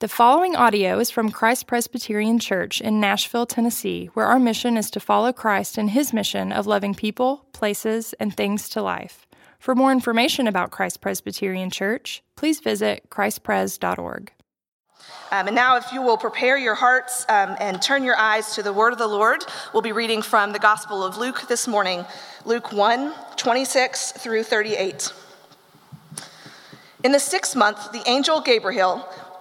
The following audio is from Christ Presbyterian Church in Nashville, Tennessee, where our mission is to follow Christ in his mission of loving people, places, and things to life. For more information about Christ Presbyterian Church, please visit christpres.org. Um, and now, if you will prepare your hearts um, and turn your eyes to the word of the Lord, we'll be reading from the Gospel of Luke this morning, Luke 1 26 through 38. In the sixth month, the angel Gabriel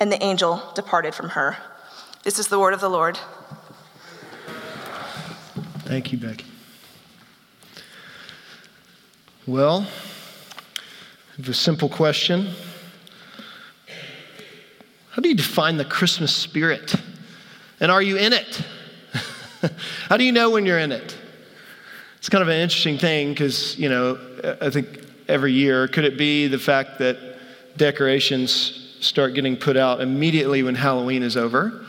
And the angel departed from her. This is the word of the Lord. Thank you, Becky. Well, I a simple question. How do you define the Christmas spirit? And are you in it? How do you know when you're in it? It's kind of an interesting thing because, you know, I think every year, could it be the fact that decorations start getting put out immediately when Halloween is over?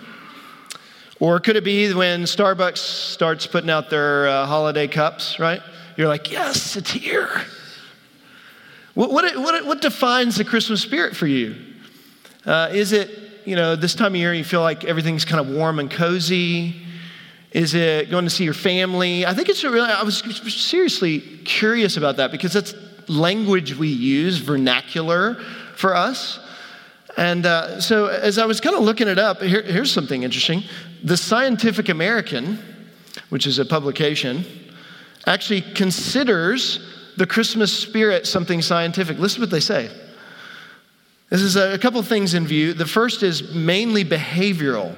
Or could it be when Starbucks starts putting out their uh, holiday cups, right? You're like, yes, it's here. What, what, what, what defines the Christmas spirit for you? Uh, is it, you know, this time of year you feel like everything's kind of warm and cozy? Is it going to see your family? I think it's really, I was seriously curious about that because that's language we use, vernacular for us. And uh, so, as I was kind of looking it up, here, here's something interesting. The Scientific American, which is a publication, actually considers the Christmas spirit something scientific. Listen to what they say. This is a, a couple things in view. The first is mainly behavioral,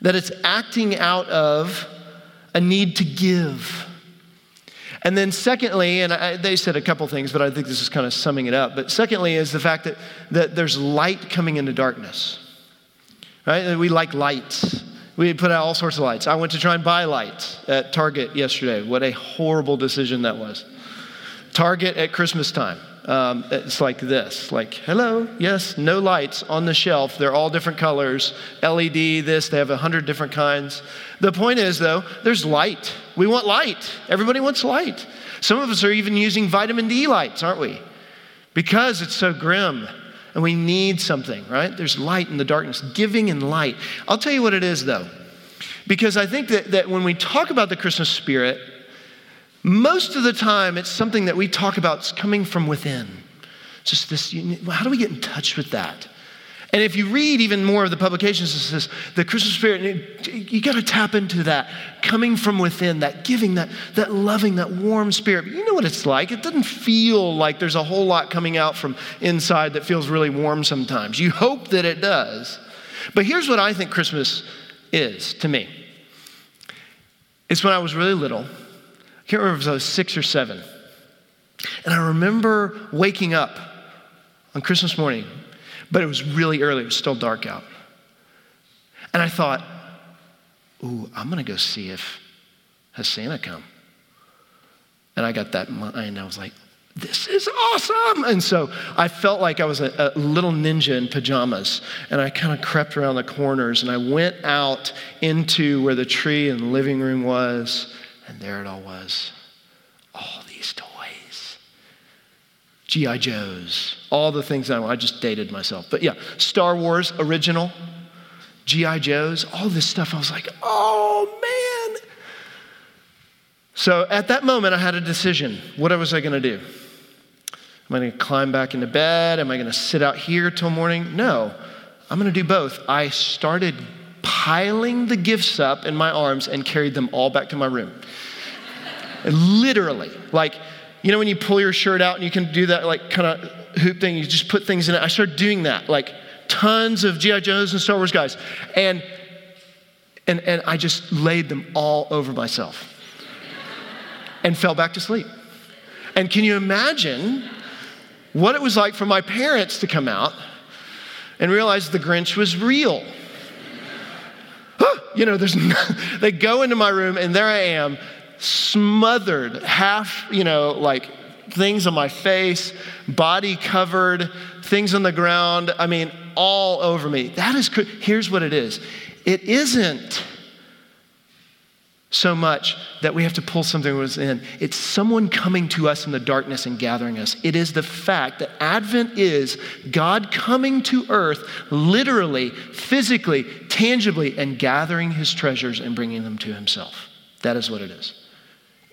that it's acting out of a need to give and then, secondly, and I, they said a couple things, but I think this is kind of summing it up. But secondly, is the fact that, that there's light coming into darkness, right? We like lights. We put out all sorts of lights. I went to try and buy lights at Target yesterday. What a horrible decision that was. Target at Christmas time. Um, it's like this like, hello, yes, no lights on the shelf. They're all different colors. LED, this, they have a hundred different kinds. The point is, though, there's light. We want light. Everybody wants light. Some of us are even using vitamin D lights, aren't we? Because it's so grim and we need something, right? There's light in the darkness, giving and light. I'll tell you what it is, though. Because I think that, that when we talk about the Christmas spirit, most of the time, it's something that we talk about coming from within. Just this, how do we get in touch with that? And if you read even more of the publications, it says the Christmas spirit, you got to tap into that coming from within, that giving, that, that loving, that warm spirit. You know what it's like. It doesn't feel like there's a whole lot coming out from inside that feels really warm sometimes. You hope that it does. But here's what I think Christmas is to me it's when I was really little I can't remember if I was uh, six or seven. And I remember waking up on Christmas morning, but it was really early, it was still dark out. And I thought, ooh, I'm gonna go see if has Santa come. And I got that in mind. I was like, this is awesome. And so I felt like I was a, a little ninja in pajamas. And I kind of crept around the corners and I went out into where the tree and living room was. And there it all was all these toys. G.I. Joes, all the things I, I just dated myself. But yeah, Star Wars original, G.I. Joes, all this stuff. I was like, oh man. So at that moment, I had a decision. What was I going to do? Am I going to climb back into bed? Am I going to sit out here till morning? No, I'm going to do both. I started piling the gifts up in my arms and carried them all back to my room. Literally, like, you know, when you pull your shirt out and you can do that, like, kind of hoop thing, you just put things in it. I started doing that, like, tons of G.I. Joes and Star Wars guys. And, and, and I just laid them all over myself and fell back to sleep. And can you imagine what it was like for my parents to come out and realize the Grinch was real? You know, there's no, they go into my room and there I am, smothered, half, you know, like things on my face, body covered, things on the ground. I mean, all over me. That is, here's what it is it isn't so much that we have to pull something within. It's someone coming to us in the darkness and gathering us. It is the fact that Advent is God coming to earth, literally, physically, tangibly, and gathering his treasures and bringing them to himself. That is what it is.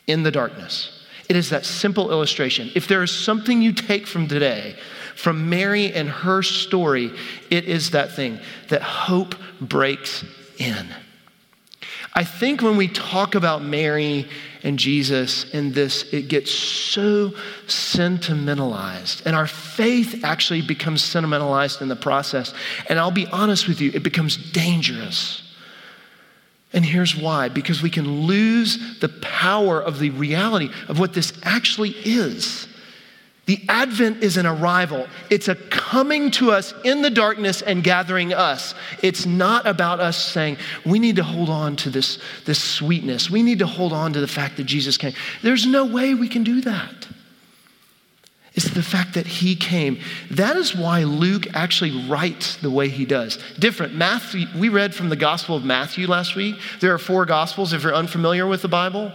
In the darkness. It is that simple illustration. If there is something you take from today, from Mary and her story, it is that thing that hope breaks in. I think when we talk about Mary and Jesus in this, it gets so sentimentalized. And our faith actually becomes sentimentalized in the process. And I'll be honest with you, it becomes dangerous. And here's why because we can lose the power of the reality of what this actually is. The Advent is an arrival. It's a coming to us in the darkness and gathering us. It's not about us saying, we need to hold on to this, this sweetness. We need to hold on to the fact that Jesus came. There's no way we can do that. It's the fact that he came. That is why Luke actually writes the way he does. Different. Matthew, we read from the Gospel of Matthew last week. There are four Gospels if you're unfamiliar with the Bible.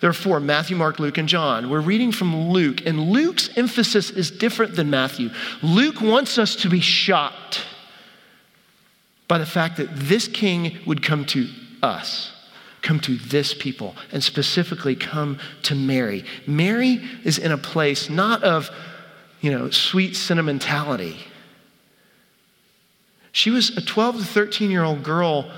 There are four Matthew, Mark, Luke, and John. We're reading from Luke, and Luke's emphasis is different than Matthew. Luke wants us to be shocked by the fact that this king would come to us, come to this people, and specifically come to Mary. Mary is in a place not of, you know, sweet sentimentality. She was a 12 to 13 year old girl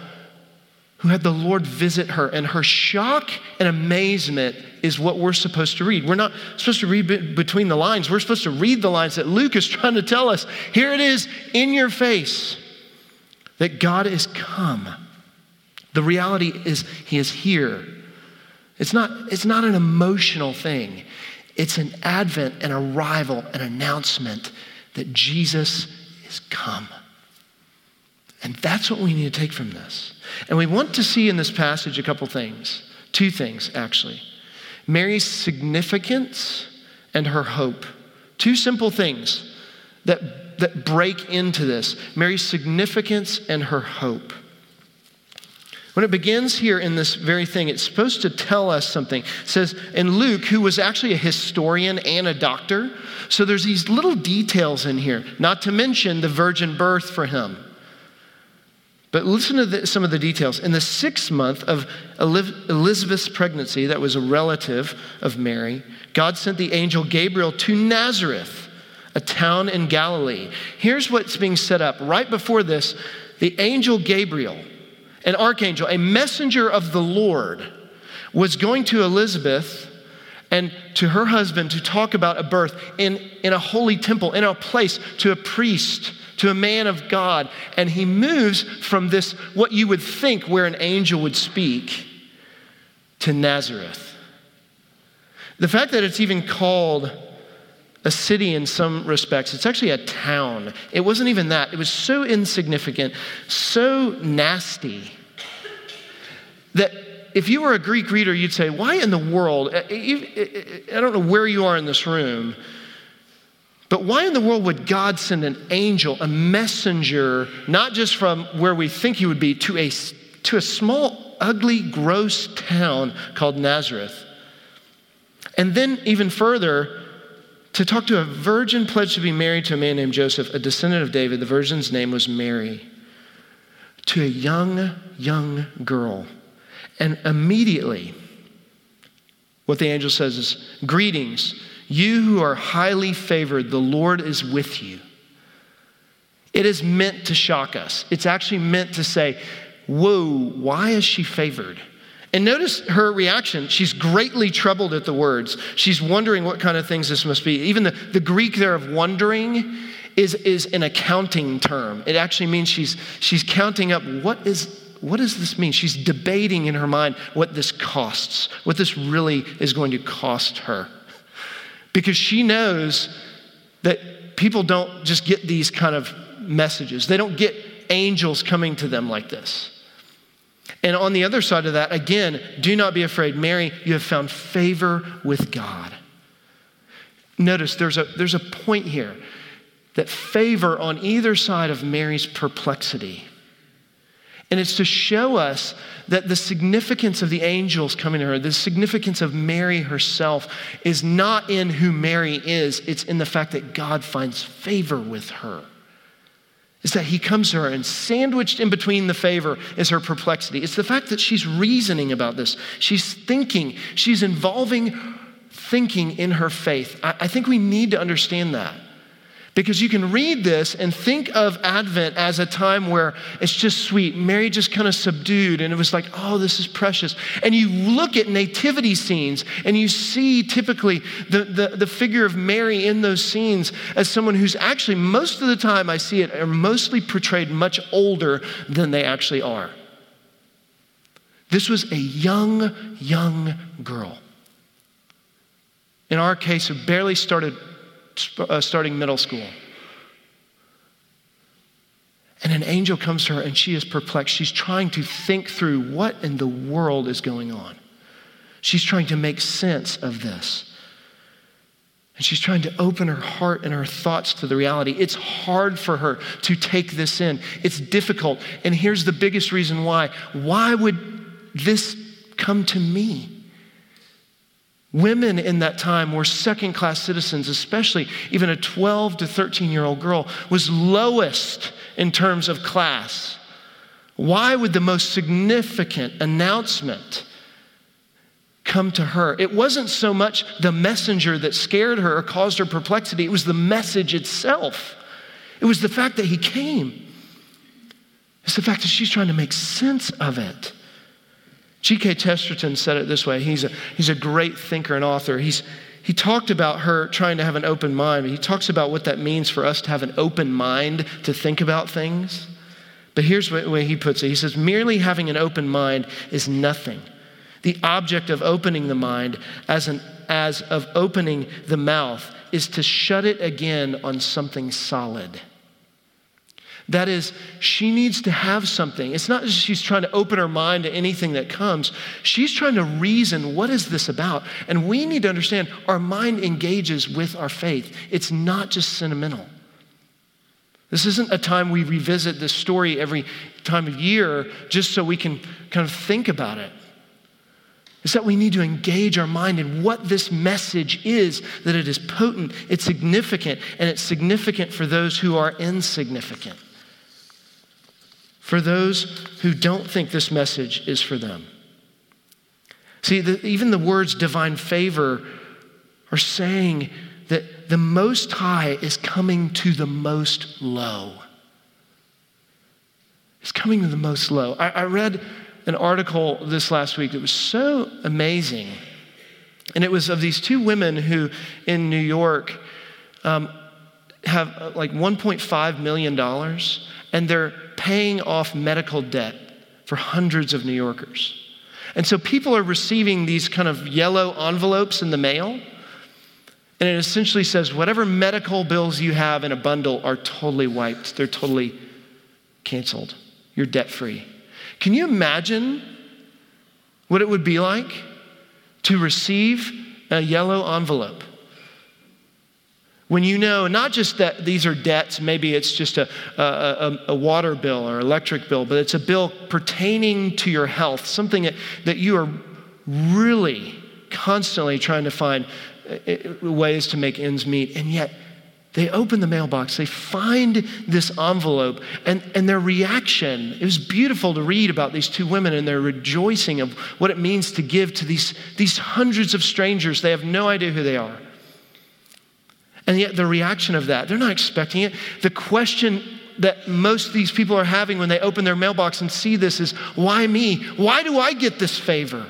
who had the Lord visit her. And her shock and amazement is what we're supposed to read. We're not supposed to read between the lines. We're supposed to read the lines that Luke is trying to tell us. Here it is in your face that God is come. The reality is, He is here. It's not, it's not an emotional thing, it's an advent, an arrival, an announcement that Jesus is come. And that's what we need to take from this. And we want to see in this passage a couple things, two things actually Mary's significance and her hope. Two simple things that, that break into this Mary's significance and her hope. When it begins here in this very thing, it's supposed to tell us something. It says, in Luke, who was actually a historian and a doctor, so there's these little details in here, not to mention the virgin birth for him. But listen to the, some of the details. In the sixth month of Elizabeth's pregnancy, that was a relative of Mary, God sent the angel Gabriel to Nazareth, a town in Galilee. Here's what's being set up. Right before this, the angel Gabriel, an archangel, a messenger of the Lord, was going to Elizabeth and to her husband to talk about a birth in, in a holy temple, in a place, to a priest to a man of God. And he moves from this, what you would think where an angel would speak, to Nazareth. The fact that it's even called a city in some respects, it's actually a town. It wasn't even that. It was so insignificant, so nasty, that if you were a Greek reader, you'd say, Why in the world? I don't know where you are in this room. But why in the world would God send an angel, a messenger, not just from where we think he would be, to a, to a small, ugly, gross town called Nazareth? And then, even further, to talk to a virgin pledged to be married to a man named Joseph, a descendant of David. The virgin's name was Mary. To a young, young girl. And immediately, what the angel says is Greetings, you who are highly favored, the Lord is with you. It is meant to shock us. It's actually meant to say, Whoa, why is she favored? And notice her reaction. She's greatly troubled at the words. She's wondering what kind of things this must be. Even the, the Greek there of wondering is, is an accounting term. It actually means she's, she's counting up what, is, what does this mean? She's debating in her mind what this costs, what this really is going to cost her. Because she knows that people don't just get these kind of messages, they don't get angels coming to them like this. And on the other side of that, again, do not be afraid. Mary, you have found favor with God. Notice there's a, there's a point here that favor on either side of Mary's perplexity. And it's to show us that the significance of the angels coming to her, the significance of Mary herself, is not in who Mary is, it's in the fact that God finds favor with her is that he comes to her and sandwiched in between the favor is her perplexity. It's the fact that she's reasoning about this. She's thinking, she's involving thinking in her faith. I, I think we need to understand that. Because you can read this and think of Advent as a time where it's just sweet. Mary just kind of subdued, and it was like, oh, this is precious. And you look at nativity scenes, and you see typically the, the, the figure of Mary in those scenes as someone who's actually, most of the time I see it, are mostly portrayed much older than they actually are. This was a young, young girl. In our case, who barely started uh, starting middle school. And an angel comes to her and she is perplexed. She's trying to think through what in the world is going on. She's trying to make sense of this. And she's trying to open her heart and her thoughts to the reality. It's hard for her to take this in, it's difficult. And here's the biggest reason why. Why would this come to me? Women in that time were second class citizens, especially even a 12 to 13 year old girl was lowest in terms of class. Why would the most significant announcement come to her? It wasn't so much the messenger that scared her or caused her perplexity, it was the message itself. It was the fact that he came. It's the fact that she's trying to make sense of it. G.K. Chesterton said it this way. He's a, he's a great thinker and author. He's, he talked about her trying to have an open mind, he talks about what that means for us to have an open mind to think about things. But here's the way he puts it He says, merely having an open mind is nothing. The object of opening the mind, as, an, as of opening the mouth, is to shut it again on something solid. That is, she needs to have something. It's not just she's trying to open her mind to anything that comes. She's trying to reason, what is this about? And we need to understand our mind engages with our faith. It's not just sentimental. This isn't a time we revisit this story every time of year just so we can kind of think about it. It's that we need to engage our mind in what this message is, that it is potent, it's significant, and it's significant for those who are insignificant for those who don't think this message is for them. See, the, even the words divine favor are saying that the Most High is coming to the most low. It's coming to the most low. I, I read an article this last week that was so amazing. And it was of these two women who, in New York, um, have uh, like $1.5 million, and they're paying off medical debt for hundreds of New Yorkers. And so people are receiving these kind of yellow envelopes in the mail. And it essentially says whatever medical bills you have in a bundle are totally wiped, they're totally canceled. You're debt free. Can you imagine what it would be like to receive a yellow envelope? When you know not just that these are debts, maybe it's just a, a, a, water bill or electric bill, but it's a bill pertaining to your health, something that, that you are really constantly trying to find eh, eh, ways to make ends meet. And yet, they open the mailbox, they find this envelope, and, and their reaction it was beautiful to read about these two women and their rejoicing of what it means to give to these, these hundreds of strangers. They have no idea who they are. And yet, the reaction of that, they're not expecting it. The question that most of these people are having when they open their mailbox and see this is why me? Why do I get this favor?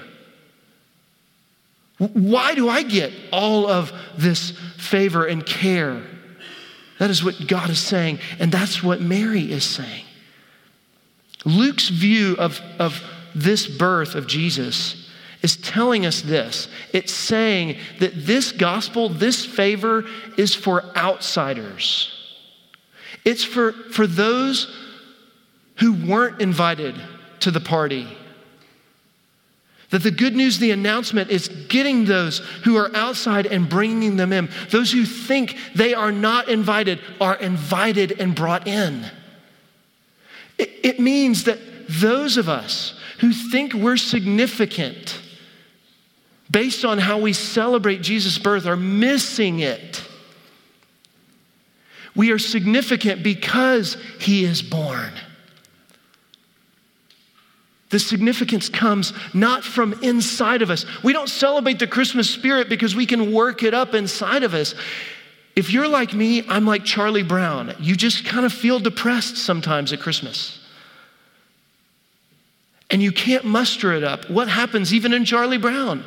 Why do I get all of this favor and care? That is what God is saying, and that's what Mary is saying. Luke's view of, of this birth of Jesus is telling us this. It's saying that this gospel, this favor, is for outsiders. It's for, for those who weren't invited to the party. That the good news, the announcement is getting those who are outside and bringing them in. Those who think they are not invited are invited and brought in. It, it means that those of us who think we're significant based on how we celebrate Jesus' birth are missing it. We are significant because he is born. The significance comes not from inside of us. We don't celebrate the Christmas spirit because we can work it up inside of us. If you're like me, I'm like Charlie Brown. You just kind of feel depressed sometimes at Christmas. And you can't muster it up. What happens even in Charlie Brown?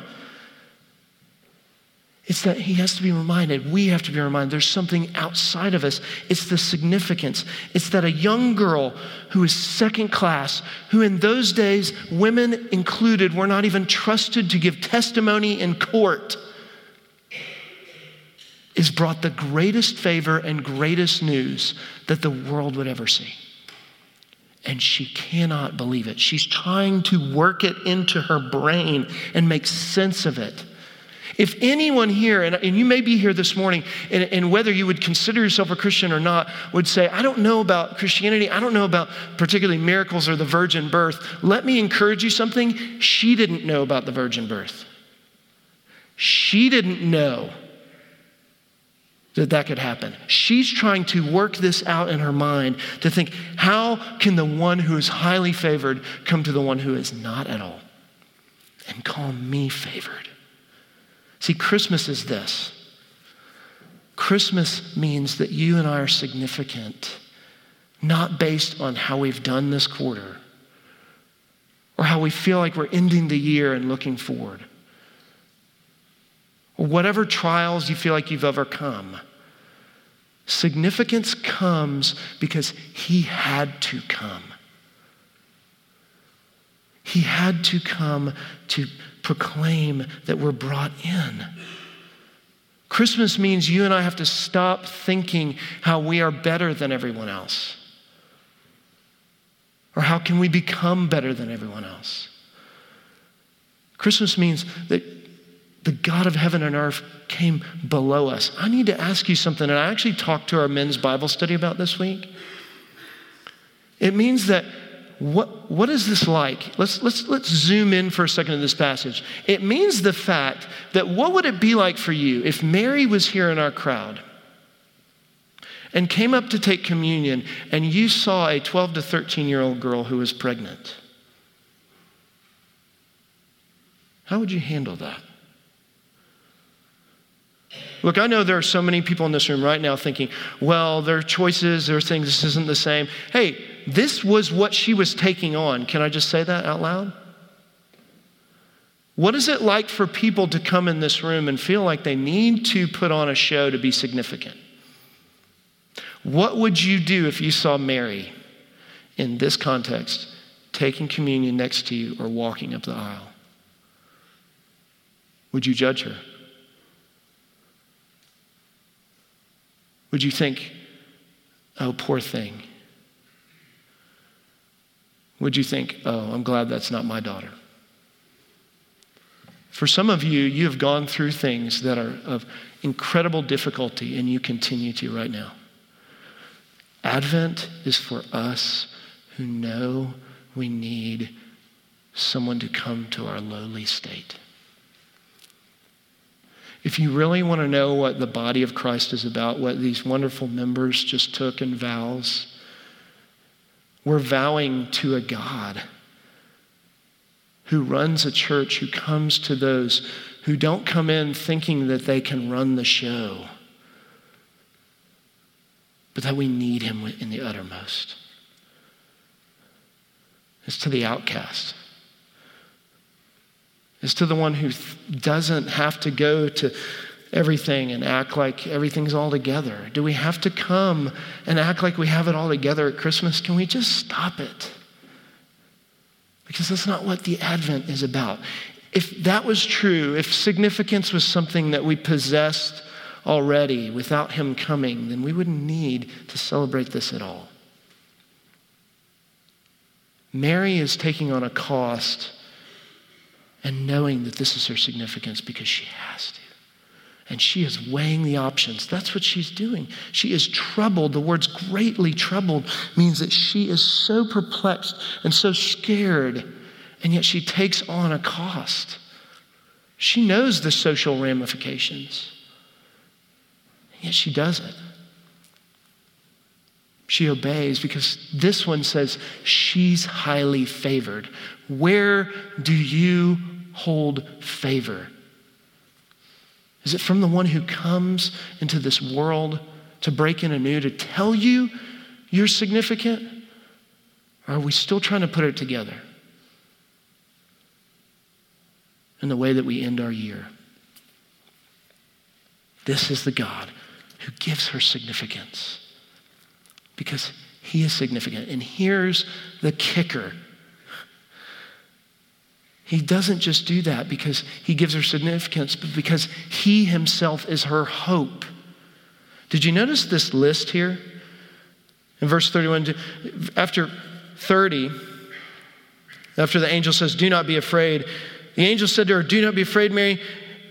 It's that he has to be reminded, we have to be reminded, there's something outside of us. It's the significance. It's that a young girl who is second class, who in those days, women included, were not even trusted to give testimony in court, is brought the greatest favor and greatest news that the world would ever see. And she cannot believe it. She's trying to work it into her brain and make sense of it. If anyone here, and, and you may be here this morning, and, and, whether you would consider yourself a Christian or not, would say, I don't know about Christianity, I don't know about particularly miracles or the virgin birth, let me encourage you something. She didn't know about the virgin birth. She didn't know that that could happen. She's trying to work this out in her mind to think, how can the one who is highly favored come to the one who is not at all and call me favored? See, Christmas is this Christmas means that you and I are significant, not based on how we've done this quarter or how we feel like we're ending the year and looking forward, or whatever trials you feel like you've overcome. Significance comes because he had to come. He had to come to proclaim that we're brought in. Christmas means you and I have to stop thinking how we are better than everyone else. Or how can we become better than everyone else? Christmas means that the God of heaven and earth came below us. I need to ask you something, and I actually talked to our men's Bible study about this week. It means that what, what is this like? Let's, let's, let's zoom in for a second in this passage. It means the fact that what would it be like for you if Mary was here in our crowd and came up to take communion and you saw a 12 to 13 year old girl who was pregnant? How would you handle that? Look, I know there are so many people in this room right now thinking, well, there are choices, there are things, this isn't the same. Hey, this was what she was taking on. Can I just say that out loud? What is it like for people to come in this room and feel like they need to put on a show to be significant? What would you do if you saw Mary in this context taking communion next to you or walking up the aisle? Would you judge her? Would you think, oh, poor thing? Would you think, oh, I'm glad that's not my daughter? For some of you, you have gone through things that are of incredible difficulty, and you continue to right now. Advent is for us who know we need someone to come to our lowly state. If you really want to know what the body of Christ is about, what these wonderful members just took in vows, we're vowing to a God who runs a church, who comes to those who don't come in thinking that they can run the show, but that we need him in the uttermost. It's to the outcast. It's to the one who doesn't have to go to everything and act like everything's all together. Do we have to come and act like we have it all together at Christmas? Can we just stop it? Because that's not what the Advent is about. If that was true, if significance was something that we possessed already without Him coming, then we wouldn't need to celebrate this at all. Mary is taking on a cost and knowing that this is her significance because she has to. And she is weighing the options. That's what she's doing. She is troubled. The words greatly troubled means that she is so perplexed and so scared, and yet she takes on a cost. She knows the social ramifications, yet she does it. She obeys because this one says she's highly favored. Where do you hold favor? Is it from the one who comes into this world to break in anew, to tell you you're significant? Or are we still trying to put it together in the way that we end our year? This is the God who gives her significance because he is significant. And here's the kicker he doesn't just do that because he gives her significance, but because he himself is her hope. Did you notice this list here? In verse 31, after 30, after the angel says, Do not be afraid, the angel said to her, Do not be afraid, Mary.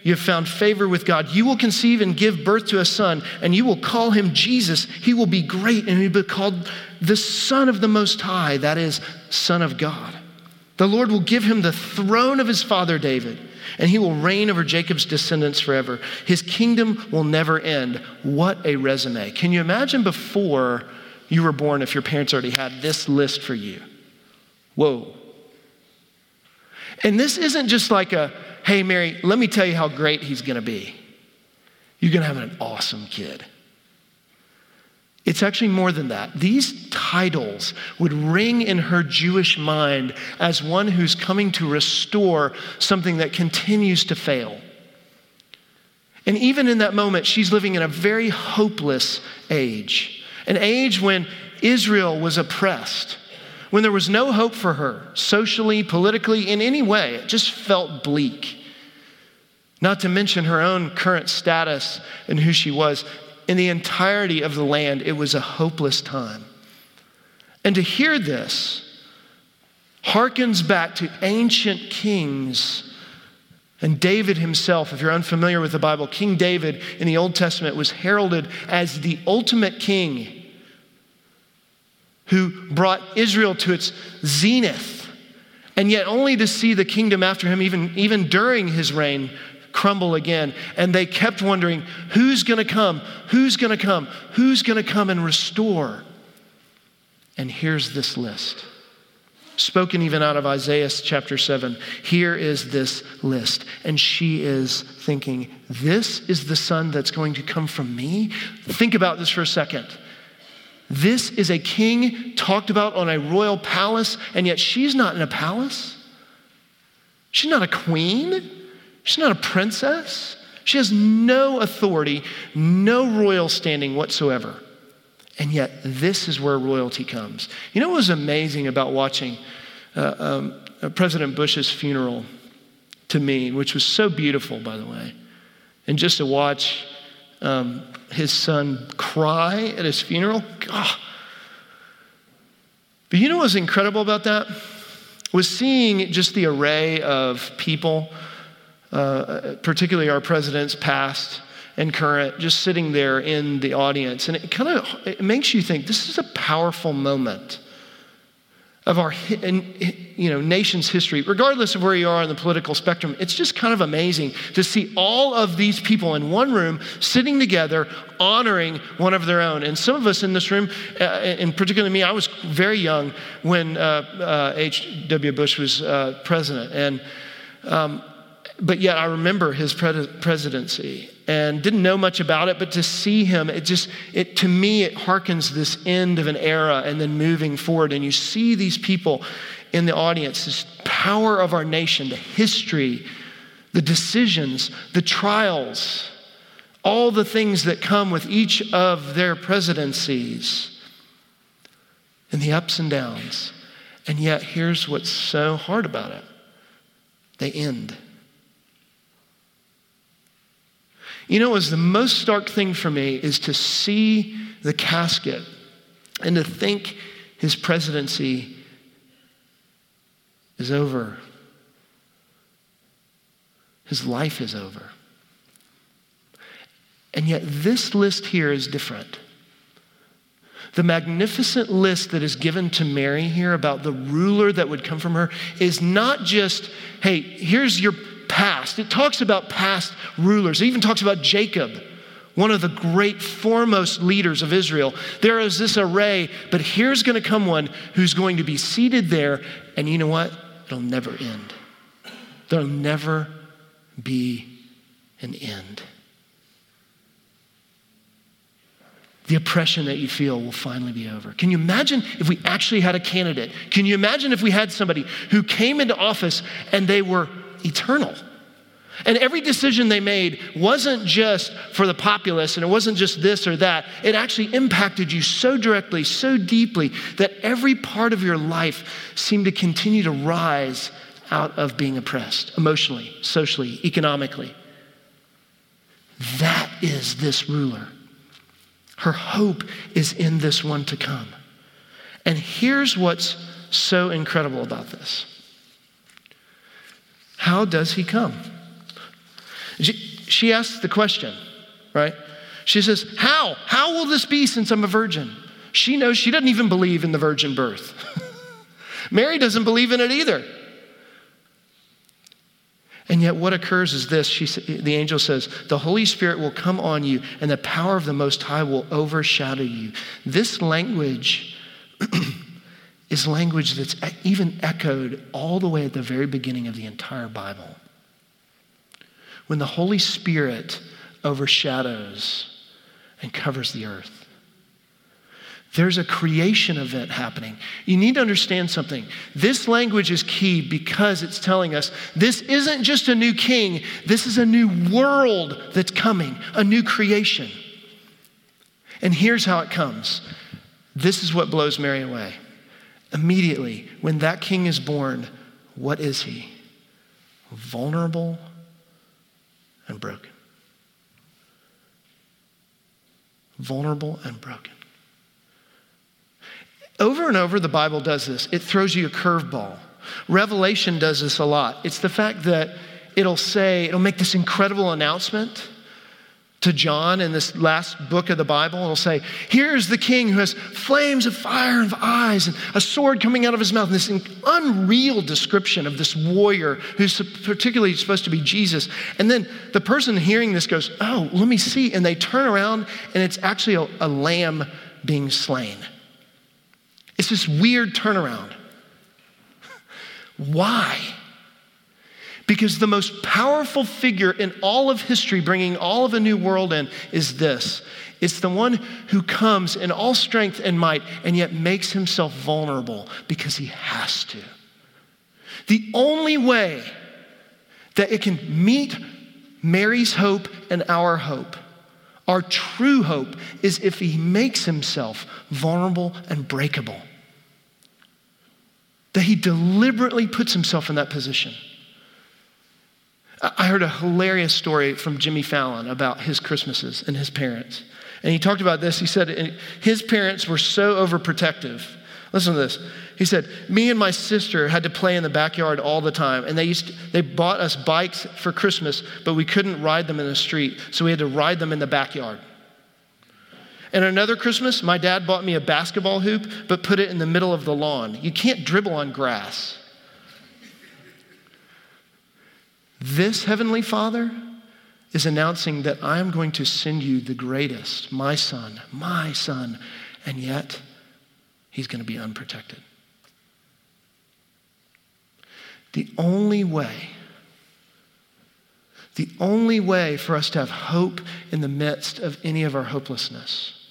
You have found favor with God. You will conceive and give birth to a son, and you will call him Jesus. He will be great, and he will be called the Son of the Most High, that is, Son of God. The Lord will give him the throne of his father David, and he will reign over Jacob's descendants forever. His kingdom will never end. What a resume. Can you imagine before you were born if your parents already had this list for you? Whoa. And this isn't just like a, hey, Mary, let me tell you how great he's going to be. You're going to have an awesome kid. It's actually more than that. These titles would ring in her Jewish mind as one who's coming to restore something that continues to fail. And even in that moment, she's living in a very hopeless age, an age when Israel was oppressed, when there was no hope for her, socially, politically, in any way. It just felt bleak. Not to mention her own current status and who she was in the entirety of the land, it was a hopeless time. And to hear this harkens back to ancient kings. And David himself, if you're unfamiliar with the Bible, King David in the Old Testament was heralded as the ultimate king who brought Israel to its zenith, and yet only to see the kingdom after him, even, even during his reign, crumble again. And they kept wondering who's going to come? Who's going to come? Who's going to come and restore? And here's this list. Spoken even out of Isaiah chapter 7. Here is this list. And she is thinking, This is the son that's going to come from me? Think about this for a second. This is a king talked about on a royal palace, and yet she's not in a palace. She's not a queen. She's not a princess. She has no authority, no royal standing whatsoever. And yet, this is where royalty comes. You know what was amazing about watching uh, um, uh, President Bush's funeral to me, which was so beautiful, by the way, and just to watch um, his son cry at his funeral? But you know what was incredible about that? Was seeing just the array of people uh, particularly our presidents, past and current, just sitting there in the audience. And it kind of it makes you think this is a powerful moment. of our you know, nation's history, regardless of where you are on the political spectrum, it's just kind of amazing to see all of these people in one room sitting together, honoring one of their own. And some of us in this room, uh, and particularly me, I was very young when H.W. Uh, Bush was uh, president. And um, but yet I remember his presidency and didn't know much about it, but to see him, it just, it, to me, it harkens this end of an era and then moving forward. And you see these people in the audience, this power of our nation, the history, the decisions, the trials, all the things that come with each of their presidencies, and the ups and downs. And yet, here's what's so hard about it they end. You know, was the most stark thing for me is to see the casket and to think his presidency is over. His life is over. And yet, this list here is different. The magnificent list that is given to Mary here about the ruler that would come from her is not just, hey, here's your past. It talks about past rulers. It even talks about Jacob, one of the great foremost leaders of Israel. There is this array, but here's going to come one who's going to be seated there, and you know what? It'll never end. There'll never be an end. the oppression that you feel will finally be over. Can you imagine if we actually had a candidate? Can you imagine if we had somebody who came into office and they were eternal. And every decision they made wasn't just for the populace and it wasn't just this or that. It actually impacted you so directly, so deeply, that every part of your life seemed to continue to rise out of being oppressed emotionally, socially, economically. That is this ruler. Her hope is in this one to come. And here's what's so incredible about this how does he come? She she asks the question, right? She says, How? How will this be since I'm a virgin? She knows she doesn't even believe in the virgin birth. Mary doesn't believe in it either. And yet, what occurs is this she, the angel says, The Holy Spirit will come on you, and the power of the Most High will overshadow you. This language is language that's even echoed all the way at the very beginning of the entire Bible. When the Holy Spirit overshadows and covers the earth. There's a creation event happening. You need to understand something. This language is key because it's telling us this isn't just a new king, this is a new world that's coming, a new creation. And here's how it comes this is what blows Mary away. Immediately, when that king is born, what is he? Vulnerable and broken. Vulnerable and broken. Over and over, the Bible does this. It throws you a curveball. Revelation does this a lot. It's the fact that it'll say, it'll make this incredible announcement to John in this last book of the Bible. It'll say, Here's the king who has flames of fire and eyes and a sword coming out of his mouth. And this unreal description of this warrior who's particularly supposed to be Jesus. And then the person hearing this goes, Oh, let me see. And they turn around and it's actually a, a lamb being slain. It's this weird turnaround. Why? Because the most powerful figure in all of history, bringing all of a new world in, is this it's the one who comes in all strength and might and yet makes himself vulnerable because he has to. The only way that it can meet Mary's hope and our hope, our true hope, is if he makes himself vulnerable and breakable. That he deliberately puts himself in that position. I heard a hilarious story from Jimmy Fallon about his Christmases and his parents. And he talked about this. He said eh, his parents were so overprotective. Listen to this. He said, Me and my sister had to play in the backyard all the time. And they, used to, they bought us bikes for Christmas, but we couldn't ride them in the street. So we had to ride them in the backyard. And another Christmas, my dad bought me a basketball hoop, but put it in the middle of the lawn. You can't dribble on grass. This Heavenly Father is announcing that I am going to send you the greatest, my son, my son, and yet he's going to be unprotected. The only way, the only way for us to have hope in the midst of any of our hopelessness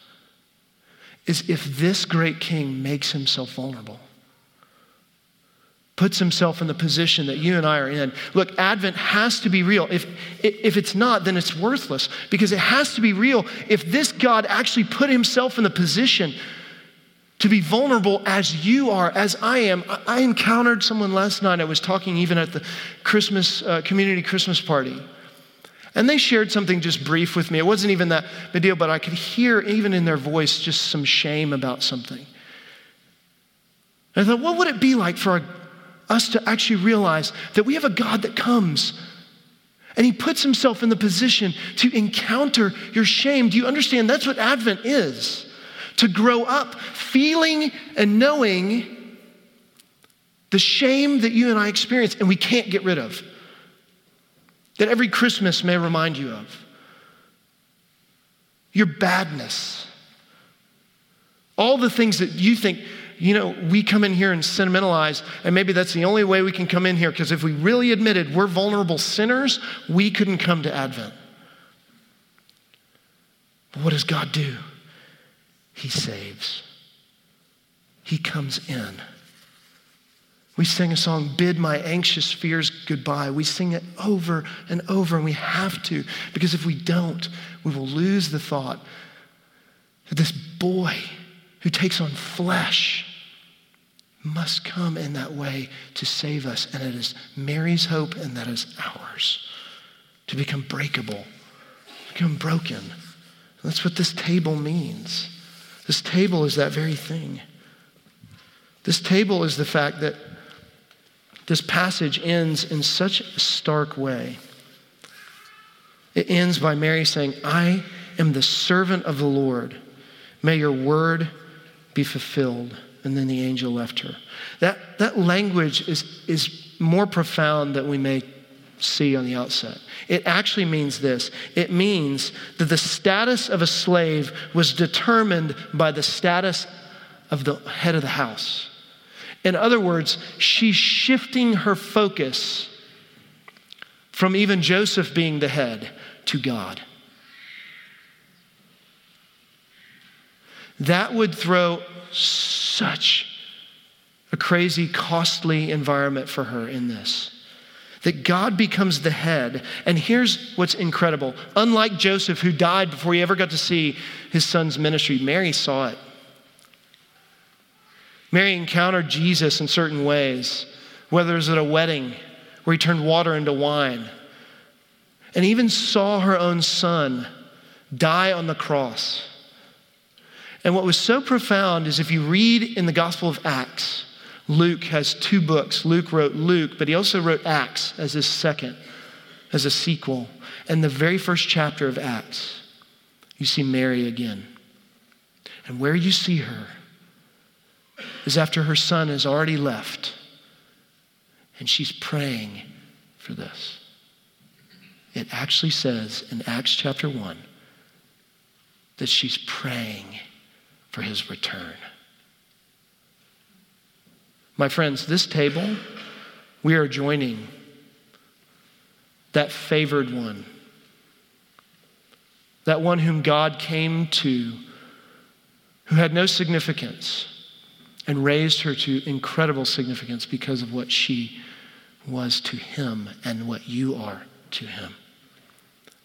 is if this great king makes himself vulnerable puts himself in the position that you and I are in. Look, Advent has to be real. If, if it's not, then it's worthless because it has to be real. If this God actually put himself in the position to be vulnerable as you are, as I am. I encountered someone last night. I was talking even at the Christmas, uh, community Christmas party. And they shared something just brief with me. It wasn't even that big deal, but I could hear even in their voice just some shame about something. I thought, what would it be like for a us to actually realize that we have a God that comes and he puts himself in the position to encounter your shame. Do you understand? That's what Advent is to grow up feeling and knowing the shame that you and I experience and we can't get rid of, that every Christmas may remind you of. Your badness, all the things that you think you know, we come in here and sentimentalize, and maybe that's the only way we can come in here, because if we really admitted we're vulnerable sinners, we couldn't come to Advent. But what does God do? He saves, He comes in. We sing a song, Bid My Anxious Fears Goodbye. We sing it over and over, and we have to, because if we don't, we will lose the thought that this boy who takes on flesh must come in that way to save us. And it is Mary's hope, and that is ours to become breakable, become broken. That's what this table means. This table is that very thing. This table is the fact that this passage ends in such a stark way. It ends by Mary saying, I am the servant of the Lord. May your word be fulfilled. And then the angel left her. That, that language is, is more profound than we may see on the outset. It actually means this it means that the status of a slave was determined by the status of the head of the house. In other words, she's shifting her focus from even Joseph being the head to God. That would throw such a crazy, costly environment for her in this. That God becomes the head. And here's what's incredible. Unlike Joseph, who died before he ever got to see his son's ministry, Mary saw it. Mary encountered Jesus in certain ways, whether it was at a wedding where he turned water into wine, and even saw her own son die on the cross. And what was so profound is if you read in the Gospel of Acts, Luke has two books. Luke wrote Luke, but he also wrote Acts as his second, as a sequel. And the very first chapter of Acts, you see Mary again. And where you see her is after her son has already left, and she's praying for this. It actually says in Acts chapter 1 that she's praying for his return. My friends, this table, we are joining that favored one, that one whom God came to, who had no significance, and raised her to incredible significance because of what she was to him and what you are to him.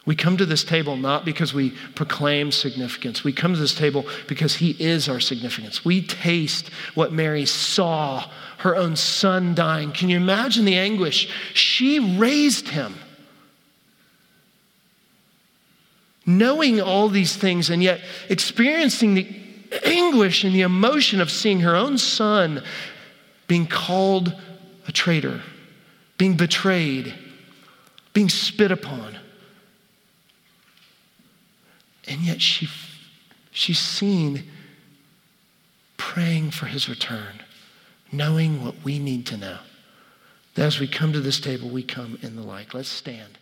We come to this table not because we proclaim significance. We come to this table because He is our significance. We taste what Mary saw her own son dying. Can you imagine the anguish? She raised him. Knowing all these things and yet experiencing the anguish and the emotion of seeing her own son being called a traitor, being betrayed, being spit upon. And yet she, She's seen praying for his return, knowing what we need to know. That as we come to this table, we come in the light. Let's stand.